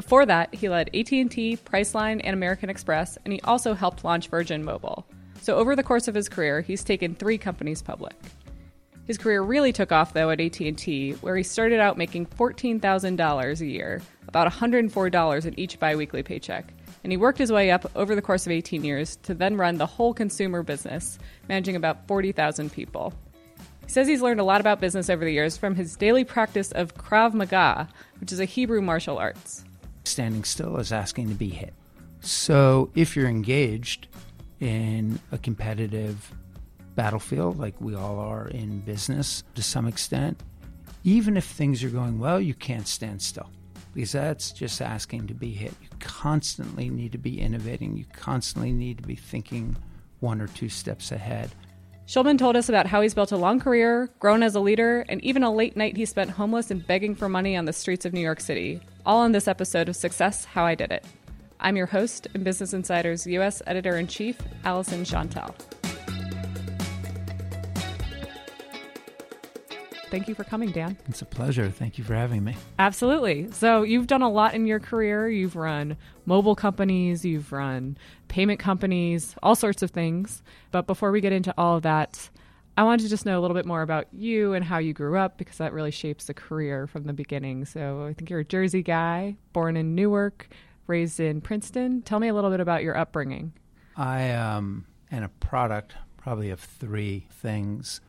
Before that, he led AT&T, Priceline, and American Express, and he also helped launch Virgin Mobile. So over the course of his career, he's taken 3 companies public. His career really took off though at AT&T, where he started out making $14,000 a year, about $104 in each biweekly paycheck. And he worked his way up over the course of 18 years to then run the whole consumer business, managing about 40,000 people. He says he's learned a lot about business over the years from his daily practice of Krav Maga, which is a Hebrew martial arts. Standing still is asking to be hit. So if you're engaged in a competitive battlefield, like we all are in business to some extent, even if things are going well, you can't stand still because that's just asking to be hit. You constantly need to be innovating, you constantly need to be thinking one or two steps ahead. Schulman told us about how he's built a long career, grown as a leader, and even a late night he spent homeless and begging for money on the streets of New York City. All on this episode of Success How I Did It. I'm your host and Business Insider's U.S. Editor in Chief, Alyson Shontell. Thank you for coming, Dan. It's a pleasure. Thank you for having me. Absolutely. So, you've done a lot in your career. You've run mobile companies, you've run payment companies, all sorts of things. But before we get into all of that, I wanted to just know a little bit more about you and how you grew up because that really shapes the career from the beginning. So, I think you're a Jersey guy, born in Newark, raised in Princeton. Tell me a little bit about your upbringing. I um, am a product probably of three things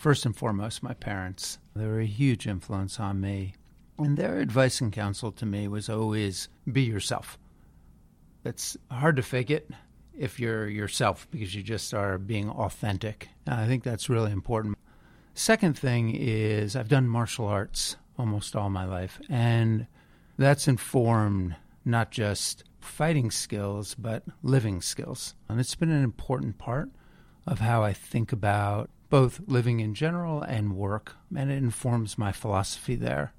first and foremost, my parents. They were a huge influence on me. And their advice and counsel to me was always be yourself. It's hard to fake it if you're yourself because you just are being authentic. And I think that's really important. Second thing is I've done martial arts almost all my life, and that's informed not just fighting skills, but living skills. And it's been an important part of how I think about both living in general and work, and it informs my philosophy there.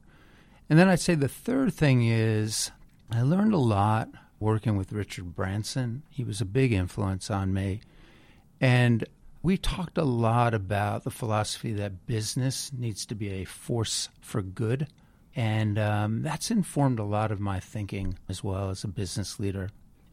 And then I'd say the third thing is I learned a lot working with Richard Branson. He was a big influence on me. And we talked a lot about the philosophy that business needs to be a force for good. And um, that's informed a lot of my thinking as well as a business leader.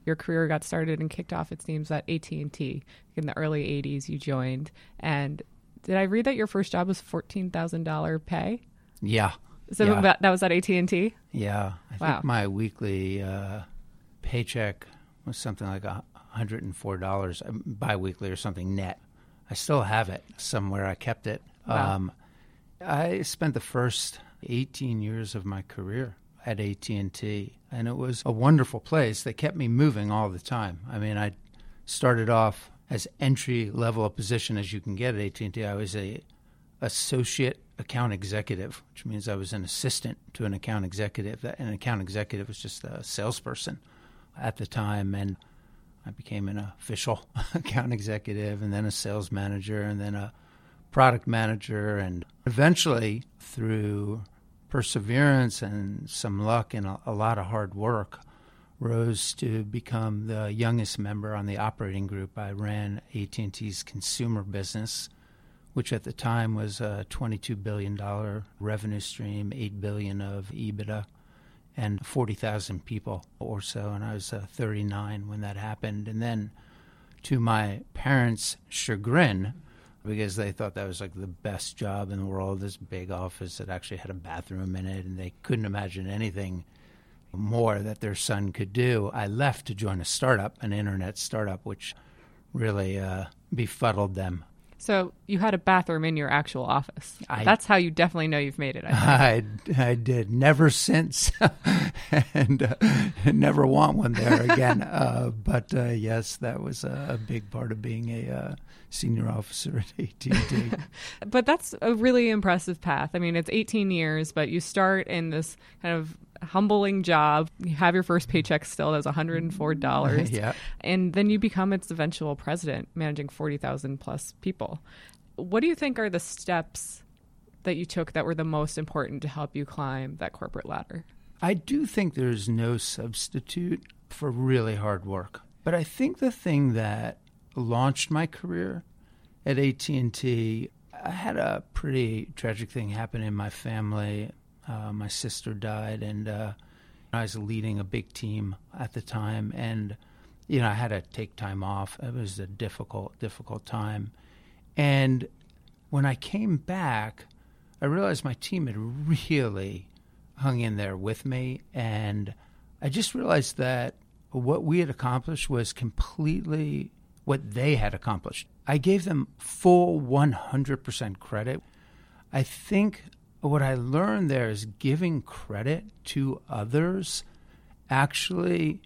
Your career got started and kicked off, it seems, at AT&T. In the early 80s, you joined. And did I read that your first job was $14,000 pay? Yeah. So yeah. that, that was at AT&T? Yeah. I wow. think my weekly uh, paycheck was something like $104 uh, biweekly or something net. I still have it somewhere. I kept it. Wow. Um, I spent the first 18 years of my career at AT&T and it was a wonderful place. They kept me moving all the time. I mean, I started off as entry level a position as you can get at AT&T. I was a associate account executive, which means I was an assistant to an account executive. An account executive was just a salesperson at the time, and I became an official account executive, and then a sales manager, and then a product manager, and eventually through perseverance and some luck and a, a lot of hard work, rose to become the youngest member on the operating group. I ran AT&T's consumer business, which at the time was a $22 billion revenue stream, 8 billion of EBITDA, and 40,000 people or so. And I was uh, 39 when that happened. And then, to my parents' chagrin, because they thought that was like the best job in the world. This big office that actually had a bathroom in it, and they couldn't imagine anything more that their son could do. I left to join a startup, an internet startup, which really uh, befuddled them. So you had a bathroom in your actual office. I- That's how you definitely know you've made it. I. I, I did never since, and uh, never want one there again. uh, but uh, yes, that was a, a big part of being a uh, senior officer at AT and T. but that's a really impressive path. I mean, it's 18 years, but you start in this kind of humbling job. You have your first paycheck still, that was $104. Yeah. And then you become its eventual president, managing 40,000 plus people. What do you think are the steps that you took that were the most important to help you climb that corporate ladder? I do think there's no substitute for really hard work. But I think the thing that launched my career at AT&T, I had a pretty tragic thing happen in my family. Uh, my sister died, and uh, I was leading a big team at the time, and you know I had to take time off. It was a difficult, difficult time, and when I came back, I realized my team had really hung in there with me, and I just realized that what we had accomplished was completely what they had accomplished. I gave them full 100% credit. I think what I learned there is giving credit to others actually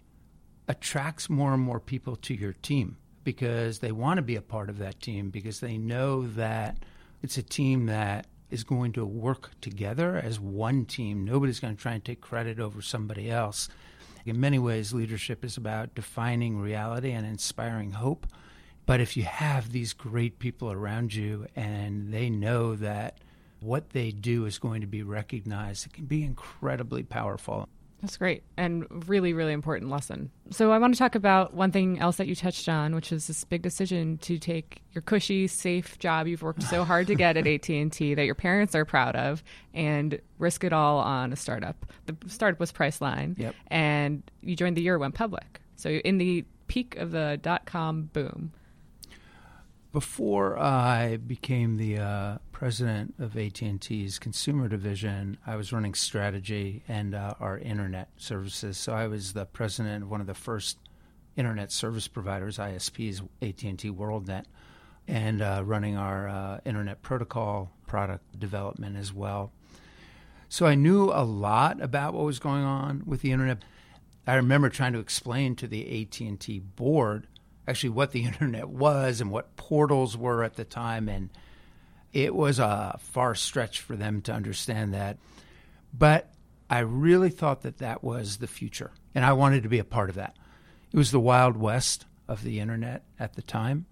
attracts more and more people to your team because they want to be a part of that team because they know that it's a team that is going to work together as one team. Nobody's going to try and take credit over somebody else. In many ways, leadership is about defining reality and inspiring hope. But if you have these great people around you and they know that what they do is going to be recognized, it can be incredibly powerful. That's great and really, really important lesson. So I want to talk about one thing else that you touched on, which is this big decision to take your cushy, safe job you've worked so hard to get at AT and T that your parents are proud of, and risk it all on a startup. The startup was Priceline, Yep. and you joined the year it went public. So in the peak of the dot com boom, Before I became the uh, president of AT&T's consumer division, I was running strategy and uh, our internet services. So I was the president of one of the first internet service providers, ISPs, AT&T WorldNet, and uh, running our uh, internet protocol product development as well. So I knew a lot about what was going on with the internet. I remember trying to explain to the AT&T board actually what the internet was and what portals were at the time and it was a far stretch for them to understand that but I really thought that that was the future and I wanted to be a part of that. It was the wild west of the internet at the time.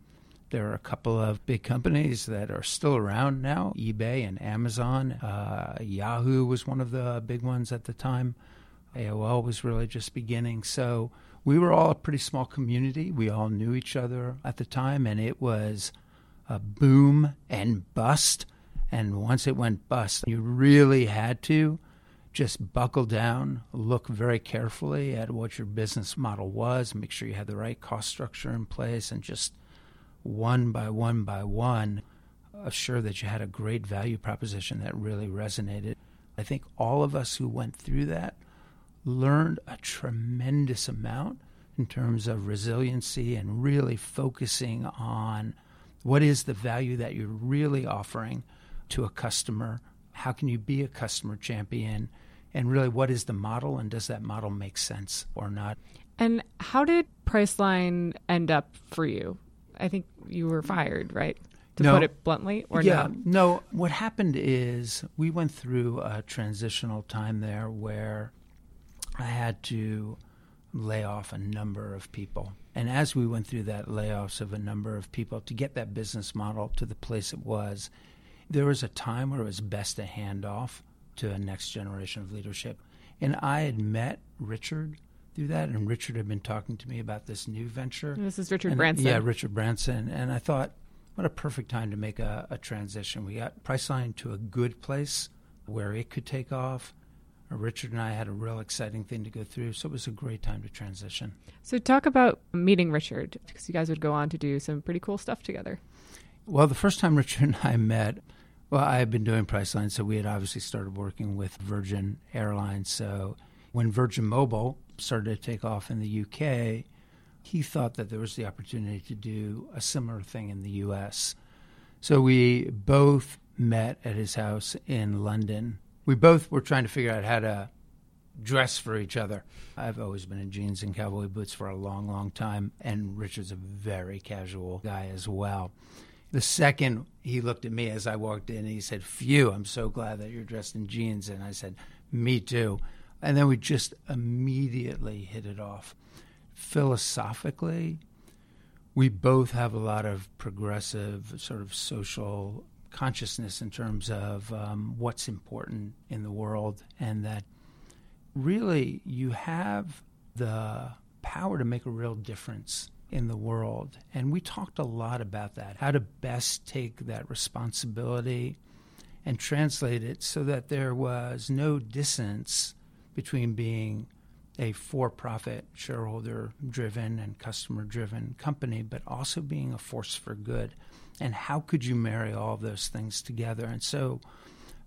There are a couple of big companies that are still around now eBay and Amazon. Uh, Yahoo was one of the big ones at the time. AOL was really just beginning. So we were all a pretty small community. We all knew each other at the time, and it was a boom and bust. And once it went bust, you really had to just buckle down, look very carefully at what your business model was, make sure you had the right cost structure in place, and just one by one by one, assure that you had a great value proposition that really resonated. I think all of us who went through that learned a tremendous amount in terms of resiliency and really focusing on what is the value that you're really offering to a customer. How can you be a customer champion? And really, what is the model, and does that model make sense or not? and how did Priceline end up for you? I think you were fired, right? To No. put it bluntly, or yeah, no? no. What happened is we went through a transitional time there where I had to lay off a number of people. And as we went through that layoffs of a number of people to get that business model to the place it was, there was a time where it was best to hand off to a next generation of leadership. And I had met Richard through that, and Richard had been talking to me about this new venture. This is Richard And- Branson. Yeah, Richard Branson. And I thought, what a perfect time to make a, a transition. We got Priceline to a good place where it could take off. Richard and I had a real exciting thing to go through, so it was a great time to transition. So talk about meeting Richard because you guys would go on to do some pretty cool stuff together. Well, the first time Richard and I met, well, I had been doing Priceline, so we had obviously started working with Virgin Airlines. So when Virgin Mobile started to take off in the UK, he thought that there was the opportunity to do a similar thing in the US. So we both met at his house in London. We both were trying to figure out how to dress for each other. I've always been in jeans and cowboy boots for a long, long time, and Richard's a very casual guy as well. The second he looked at me as I walked in, he said, Phew, I'm so glad that you're dressed in jeans. And I said, Me too. And then we just immediately hit it off. Philosophically, we both have a lot of progressive sort of social consciousness in terms of um, what's important in the world, and that really you have the power to make a real difference in the world. And we talked a lot about that, how to best take that responsibility and translate it so that there was no distance between being a for profit, shareholder driven, and customer driven company, but also being a force for good. And how could you marry all of those things together? And so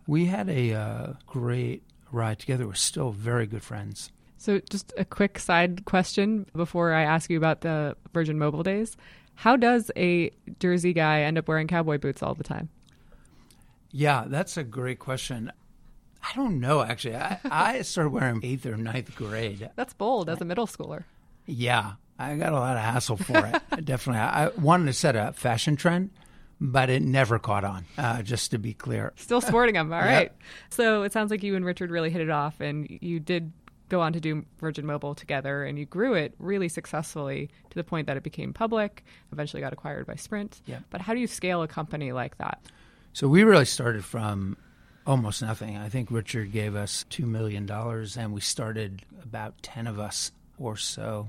we had a uh, great ride together. We're still very good friends. So, just a quick side question before I ask you about the Virgin Mobile days. How does a Jersey guy end up wearing cowboy boots all the time? Yeah, that's a great question. I don't know, actually. I, I started wearing eighth or ninth grade. That's bold as a middle schooler. Yeah, I got a lot of hassle for it. Definitely. I wanted to set a fashion trend, but it never caught on, uh, just to be clear. Still sporting them. All right. Yep. So it sounds like you and Richard really hit it off, and you did go on to do Virgin Mobile together, and you grew it really successfully to the point that it became public, eventually got acquired by Sprint. Yeah. But how do you scale a company like that? So we really started from almost nothing. I think Richard gave us $2 million, and we started about 10 of us or so.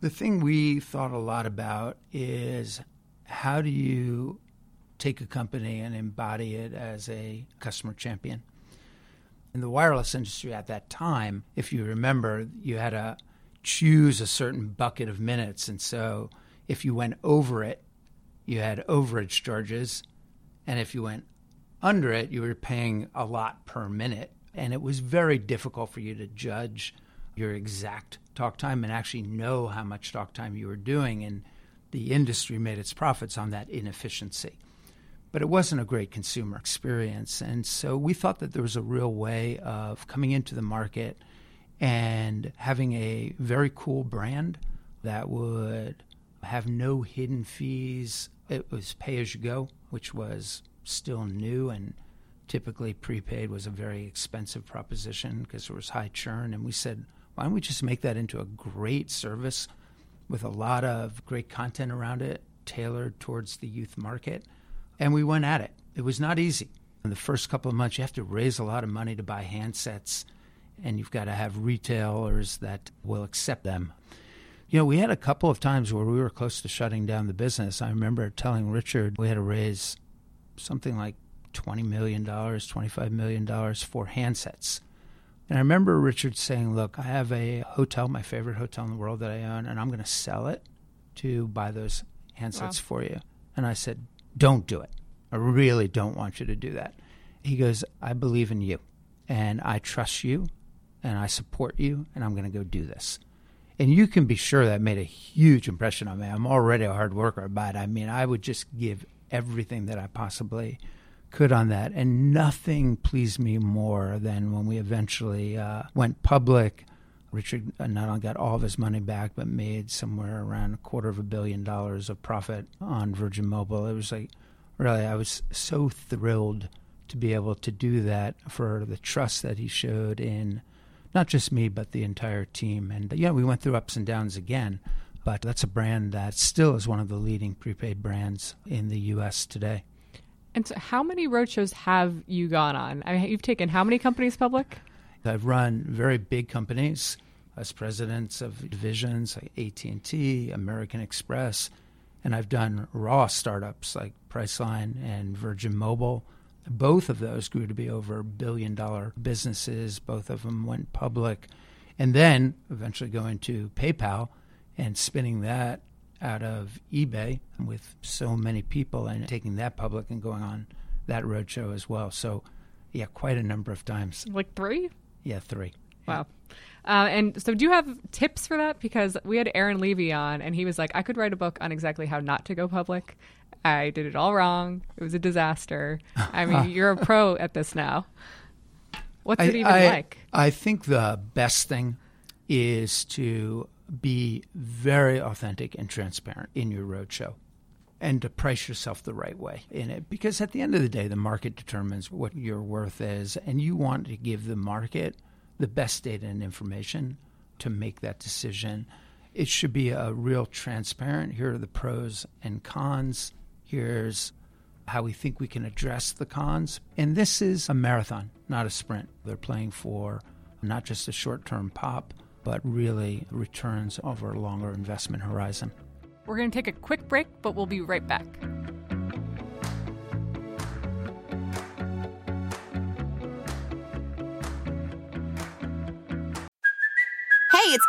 The thing we thought a lot about is how do you take a company and embody it as a customer champion? In the wireless industry at that time, if you remember, you had to choose a certain bucket of minutes. And so if you went over it, you had overage charges. And if you went under it, you were paying a lot per minute. And it was very difficult for you to judge your exact talk time and actually know how much talk time you were doing. And the industry made its profits on that inefficiency. But it wasn't a great consumer experience. And so we thought that there was a real way of coming into the market and having a very cool brand that would have no hidden fees. It was pay as you go, which was still new and typically prepaid was a very expensive proposition because there was high churn. And we said, why don't we just make that into a great service with a lot of great content around it, tailored towards the youth market? And we went at it. It was not easy. In the first couple of months, you have to raise a lot of money to buy handsets, and you've got to have retailers that will accept them. You know, we had a couple of times where we were close to shutting down the business. I remember telling Richard we had to raise something like $20 million, $25 million for handsets. And I remember Richard saying, Look, I have a hotel, my favorite hotel in the world that I own, and I'm going to sell it to buy those handsets wow. for you. And I said, Don't do it. I really don't want you to do that. He goes, I believe in you, and I trust you, and I support you, and I'm going to go do this. And you can be sure that made a huge impression on me. I'm already a hard worker, but I mean, I would just give everything that I possibly could on that. And nothing pleased me more than when we eventually uh, went public. Richard not only got all of his money back, but made somewhere around a quarter of a billion dollars of profit on Virgin Mobile. It was like, really, I was so thrilled to be able to do that for the trust that he showed in not just me, but the entire team. And yeah, we went through ups and downs again, but that's a brand that still is one of the leading prepaid brands in the U.S. today. And so, how many roadshows have you gone on? I mean, you've taken how many companies public? I've run very big companies as presidents of divisions like AT&T, American Express, and I've done raw startups like Priceline and Virgin Mobile. Both of those grew to be over billion dollar businesses. Both of them went public. And then eventually going to PayPal and spinning that out of eBay with so many people and taking that public and going on that roadshow as well. So, yeah, quite a number of times. Like three? Yeah, three. Wow. Uh, and so, do you have tips for that? Because we had Aaron Levie on, and he was like, I could write a book on exactly how not to go public. I did it all wrong. It was a disaster. I mean, you're a pro at this now. What's I, it even I, like? I think the best thing is to be very authentic and transparent in your roadshow and to price yourself the right way in it. Because at the end of the day, the market determines what your worth is, and you want to give the market the best data and information to make that decision. It should be a real transparent here are the pros and cons. Here's how we think we can address the cons. And this is a marathon, not a sprint. They're playing for not just a short term pop, but really returns over a longer investment horizon. We're going to take a quick break, but we'll be right back.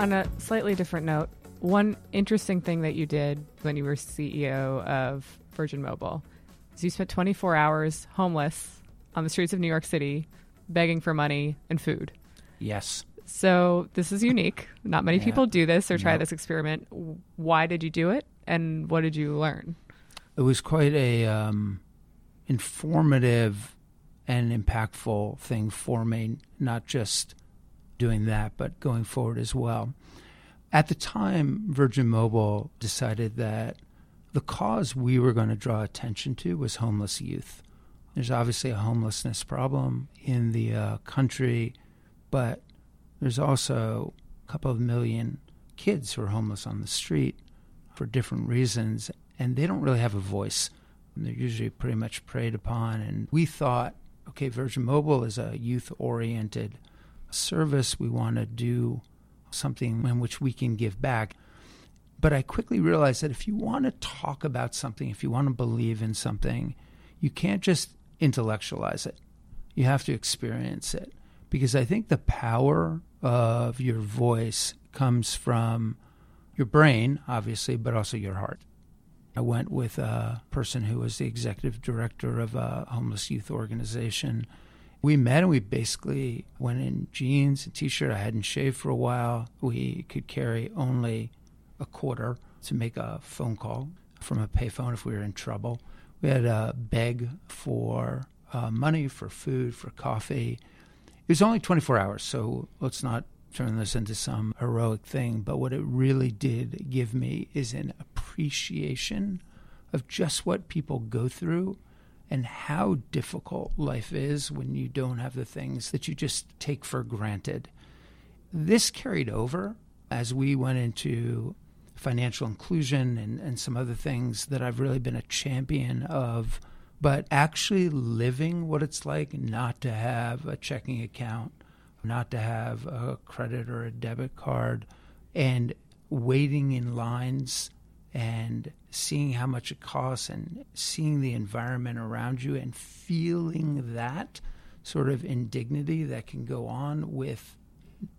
On a slightly different note, one interesting thing that you did when you were CEO of Virgin Mobile is you spent 24 hours homeless on the streets of New York City begging for money and food. Yes. So this is unique. Not many Yeah. people do this or try this experiment. Why did you do it, and what did you learn? It was quite a um, informative and impactful thing for me, not just doing that, but going forward as well. At the time, Virgin Mobile decided that the cause we were going to draw attention to was homeless youth. There's obviously a homelessness problem in the uh, country, but there's also a couple of million kids who are homeless on the street for different reasons, and they don't really have a voice. They're usually pretty much preyed upon. And we thought, okay, Virgin Mobile is a youth oriented service. We want to do something in which we can give back. But I quickly realized that if you want to talk about something, if you want to believe in something, you can't just intellectualize it. You have to experience it. Because I think the power of your voice comes from your brain, obviously, but also your heart. I went with a person who was the executive director of a homeless youth organization. We met and we basically went in jeans and t shirt. I hadn't shaved for a while. We could carry only a quarter to make a phone call from a payphone if we were in trouble. We had to beg for uh, money, for food, for coffee. It was only 24 hours, so let's not turn this into some heroic thing. But what it really did give me is an appreciation of just what people go through and how difficult life is when you don't have the things that you just take for granted. This carried over as we went into financial inclusion and, and some other things that I've really been a champion of, but actually living what it's like not to have a checking account, not to have a credit or a debit card, and waiting in lines and seeing how much it costs and seeing the environment around you and feeling that sort of indignity that can go on with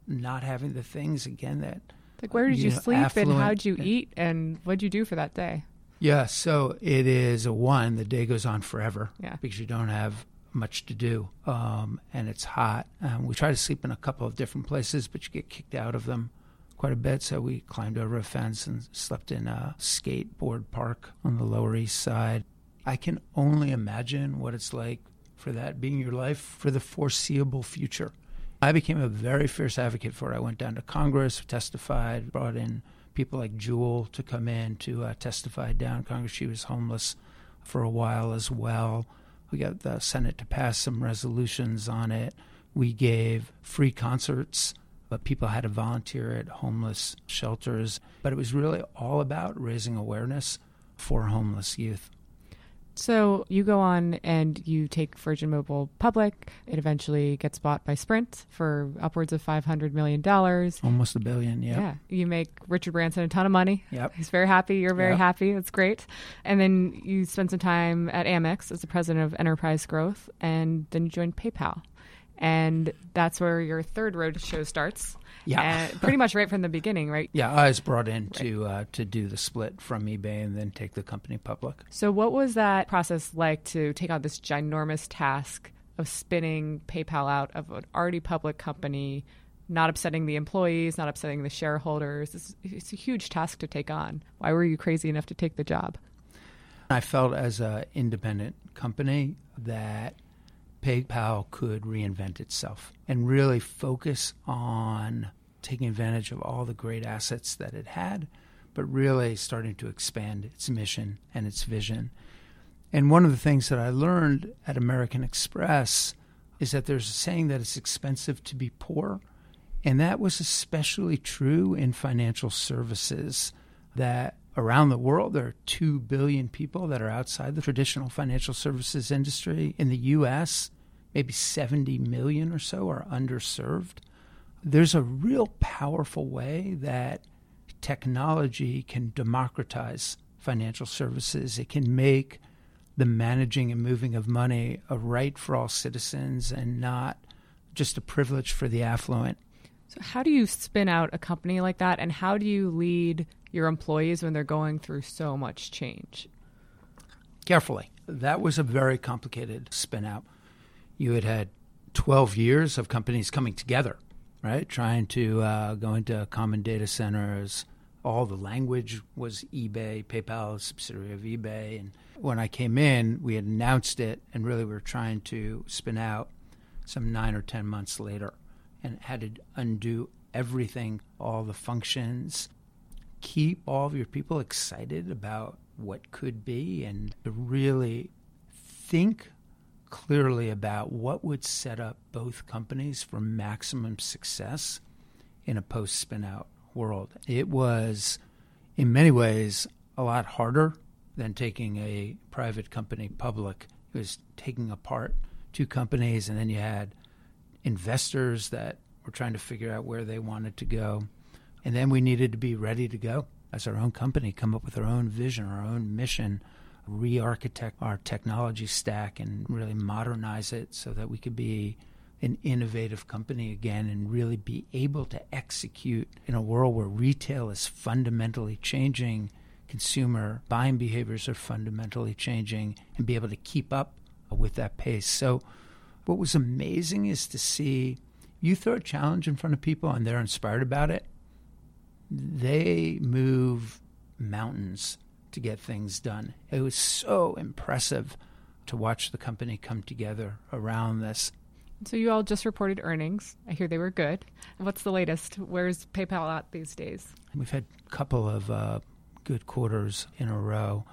not having the things again that Like, where did you, know, sleep, and how'd you eat, and what'd you do for that day? Yeah, so it is a one. The day goes on forever Yeah. because you don't have much to do, um, and it's hot. Um, we try to sleep in a couple of different places, but you get kicked out of them quite a bit. So we climbed over a fence and slept in a skateboard park on the Lower East Side. I can only imagine what it's like for that being your life for the foreseeable future. I became a very fierce advocate for it. I went down to Congress, testified, brought in people like Jewel to come in to uh, testify down Congress. She was homeless for a while as well. We got the Senate to pass some resolutions on it. We gave free concerts, but people had to volunteer at homeless shelters. But it was really all about raising awareness for homeless youth. So you go on and you take Virgin Mobile public. It eventually gets bought by Sprint for upwards of $500 million. Almost a billion, yeah. Yeah. You make Richard Branson a ton of money. Yep. He's very happy. You're very Yep. happy. It's great. And then you spend some time at Amex as the president of enterprise growth, and then you join PayPal. And that's where your third road show starts. Yeah. And pretty much right from the beginning, right? Yeah, I was brought in to uh, to do the split from eBay and then take the company public. So, what was that process like to take on this ginormous task of spinning PayPal out of an already public company, not upsetting the employees, not upsetting the shareholders? It's, it's a huge task to take on. Why were you crazy enough to take the job? I felt as an independent company that PayPal could reinvent itself and really focus on taking advantage of all the great assets that it had, but really starting to expand its mission and its vision. And one of the things that I learned at American Express is that there's a saying that it's expensive to be poor. And that was especially true in financial services, that around the world there are 2 billion people that are outside the traditional financial services industry. In the US, maybe 70 million or so are underserved. There's a real powerful way that technology can democratize financial services. It can make the managing and moving of money a right for all citizens and not just a privilege for the affluent. So, how do you spin out a company like that, and how do you lead your employees when they're going through so much change? Carefully. That was a very complicated spin out. You had had 12 years of companies coming together, right? Trying to uh, go into common data centers. All the language was eBay, PayPal, subsidiary of eBay. And when I came in, we had announced it, and really we were trying to spin out some nine or 10 months later and had to undo everything, all the functions, keep all of your people excited about what could be and to really think clearly about what would set up both companies for maximum success in a post spin out world. It was, in many ways, a lot harder than taking a private company public. It was taking apart two companies, and then you had investors that were trying to figure out where they wanted to go. And then we needed to be ready to go as our own company, come up with our own vision, our own mission, re architect our technology stack, and really modernize it so that we could be an innovative company again and really be able to execute in a world where retail is fundamentally changing, consumer buying behaviors are fundamentally changing, and be able to keep up with that pace. So, what was amazing is to see you throw a challenge in front of people and they're inspired about it they move mountains to get things done. It was so impressive to watch the company come together around this. So, you all just reported earnings. I hear they were good. What's the latest? Where's PayPal at these days? We've had a couple of uh, good quarters in a row.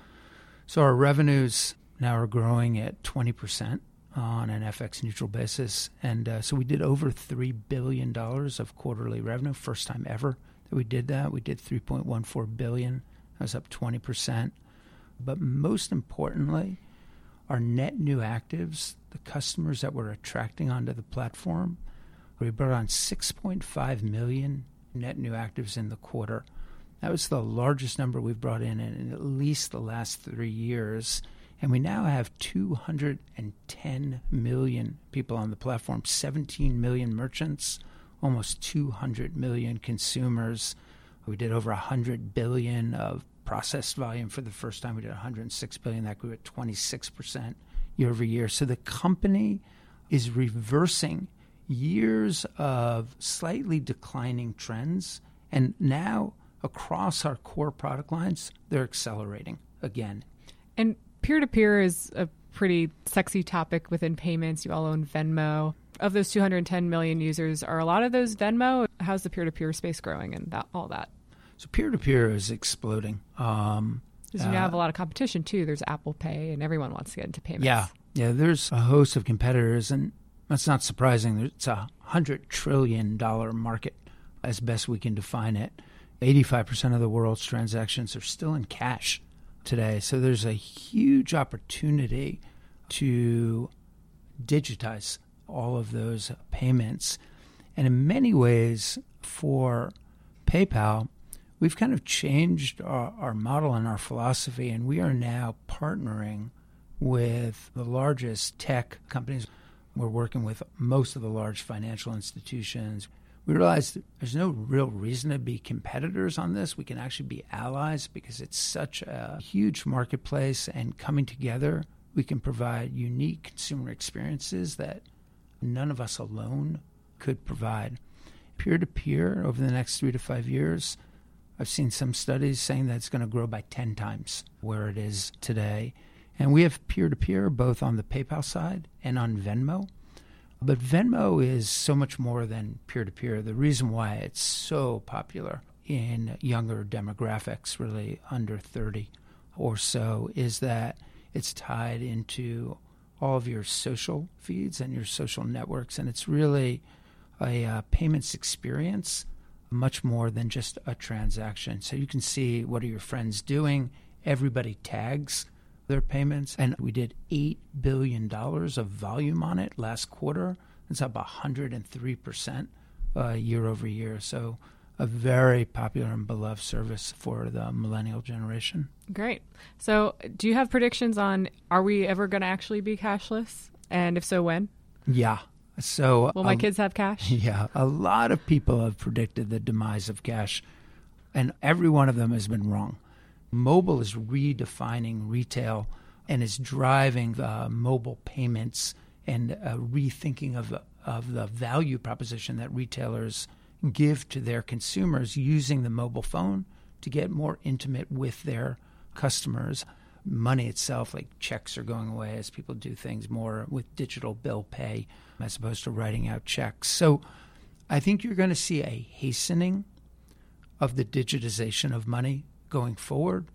So, our revenues now are growing at 20% on an FX neutral basis. And uh, so, we did over $3 billion of quarterly revenue, first time ever that we did that. We did 3.14 billion. That was up 20%. But most importantly, our net new actives, the customers that we're attracting onto the platform, we brought on 6.5 million net new actives in the quarter. That was the largest number we've brought in in at least the last three years. And we now have 210 million people on the platform, 17 million merchants, almost 200 million consumers. We did over 100 billion of processed volume for the first time. We did 106 billion. That grew at 26 percent year over year. So the company is reversing years of slightly declining trends, and now across our core product lines, they're accelerating again. And peer to peer is a pretty sexy topic within payments. You all own Venmo. Of those 210 million users, are a lot of those Venmo? How's the peer to peer space growing and that, all that? So peer to peer is exploding. Um, because you uh, have a lot of competition too. There's Apple Pay, and everyone wants to get into payments. Yeah, yeah. There's a host of competitors, and that's not surprising. It's a hundred trillion dollar market, as best we can define it. Eighty-five percent of the world's transactions are still in cash today. So there's a huge opportunity to digitize all of those payments. And in many ways, for PayPal, we've kind of changed our, our, model and our philosophy, and we are now partnering with the largest tech companies. We're working with most of the large financial institutions. We realized there's no real reason to be competitors on this. We can actually be allies because it's such a huge marketplace, and coming together, we can provide unique consumer experiences that none of us alone could provide. Peer to peer over the next three to five years, I've seen some studies saying that it's going to grow by 10 times where it is today. And we have peer to peer both on the PayPal side and on Venmo. But Venmo is so much more than peer to peer. The reason why it's so popular in younger demographics, really under 30 or so, is that it's tied into all of your social feeds and your social networks. And it's really a uh, payments experience much more than just a transaction. So you can see what are your friends doing. Everybody tags their payments. And we did $8 billion of volume on it last quarter. It's up 103% uh, year over year. So a very popular and beloved service for the millennial generation. Great. So, do you have predictions on are we ever going to actually be cashless? And if so, when? Yeah. So, will my um, kids have cash? Yeah. A lot of people have predicted the demise of cash, and every one of them has been wrong. Mobile is redefining retail and is driving uh, mobile payments and uh, rethinking of, of the value proposition that retailers give to their consumers using the mobile phone to get more intimate with their customers. Money itself, like checks, are going away as people do things more with digital bill pay as opposed to writing out checks. So I think you're going to see a hastening of the digitization of money going forward,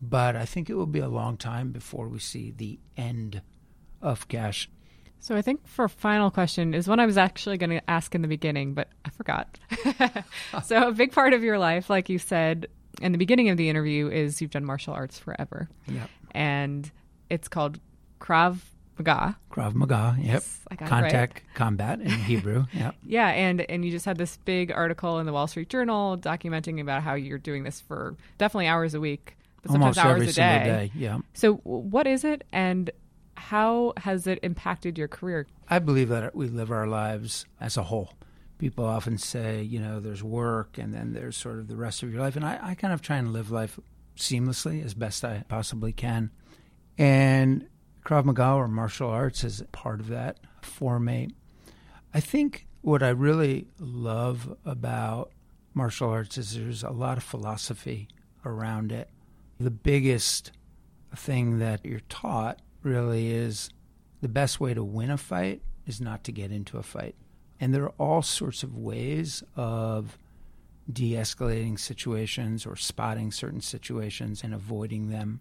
but I think it will be a long time before we see the end of cash. So I think for final question is one I was actually going to ask in the beginning, but I forgot. so a big part of your life, like you said in the beginning of the interview, is you've done martial arts forever. Yep. And it's called Krav Maga. Krav Maga. Yep. Yes, Contact right. combat in Hebrew. Yep. yeah, and and you just had this big article in the Wall Street Journal documenting about how you're doing this for definitely hours a week, but sometimes Almost hours every a day. day. Yeah. So what is it, and how has it impacted your career? I believe that we live our lives as a whole. People often say, you know, there's work and then there's sort of the rest of your life. And I, I kind of try and live life seamlessly as best I possibly can. And Krav Maga or martial arts is part of that for me. I think what I really love about martial arts is there's a lot of philosophy around it. The biggest thing that you're taught really is the best way to win a fight is not to get into a fight. And there are all sorts of ways of de escalating situations or spotting certain situations and avoiding them.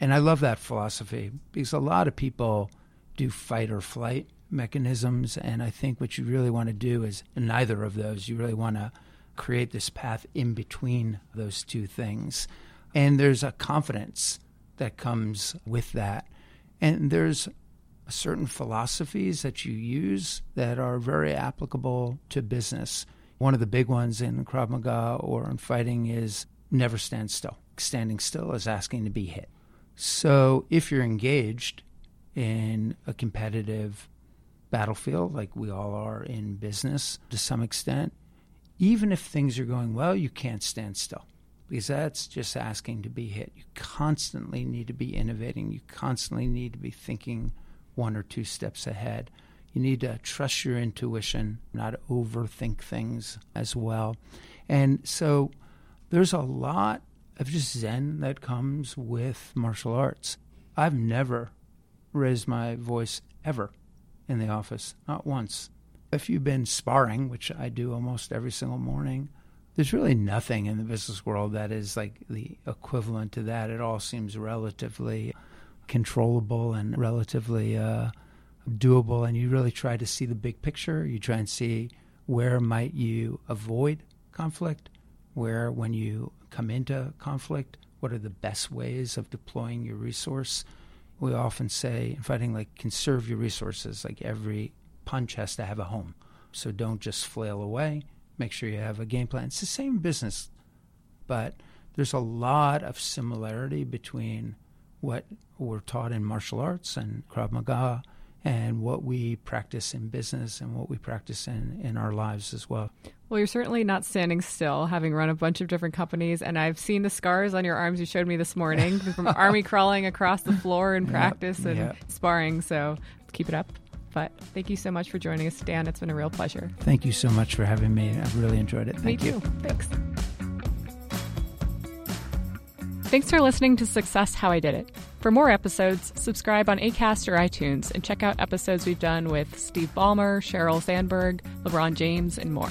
And I love that philosophy because a lot of people do fight or flight mechanisms. And I think what you really want to do is neither of those. You really want to create this path in between those two things. And there's a confidence that comes with that. And there's certain philosophies that you use that are very applicable to business. One of the big ones in Krav Maga or in fighting is never stand still. Standing still is asking to be hit. So if you're engaged in a competitive battlefield, like we all are in business to some extent, even if things are going well, you can't stand still because that's just asking to be hit. You constantly need to be innovating. You constantly need to be thinking one or two steps ahead. You need to trust your intuition, not overthink things as well. And so there's a lot of just Zen that comes with martial arts. I've never raised my voice ever in the office, not once. If you've been sparring, which I do almost every single morning, there's really nothing in the business world that is like the equivalent to that. It all seems relatively controllable and relatively uh, doable. And you really try to see the big picture. You try and see where might you avoid conflict, where when you come into conflict, what are the best ways of deploying your resource. We often say in fighting, like conserve your resources. Like every punch has to have a home, so don't just flail away make sure you have a game plan. It's the same business, but there's a lot of similarity between what we're taught in martial arts and Krav Maga and what we practice in business and what we practice in, in our lives as well. Well, you're certainly not standing still, having run a bunch of different companies, and I've seen the scars on your arms you showed me this morning from army crawling across the floor in practice and yep. sparring. So keep it up. But thank you so much for joining us, Dan. It's been a real pleasure. Thank you so much for having me. I've really enjoyed it. Thank me you. too. Thanks. Thanks for listening to Success How I Did It. For more episodes, subscribe on ACAST or iTunes and check out episodes we've done with Steve Ballmer, Sheryl Sandberg, LeBron James, and more.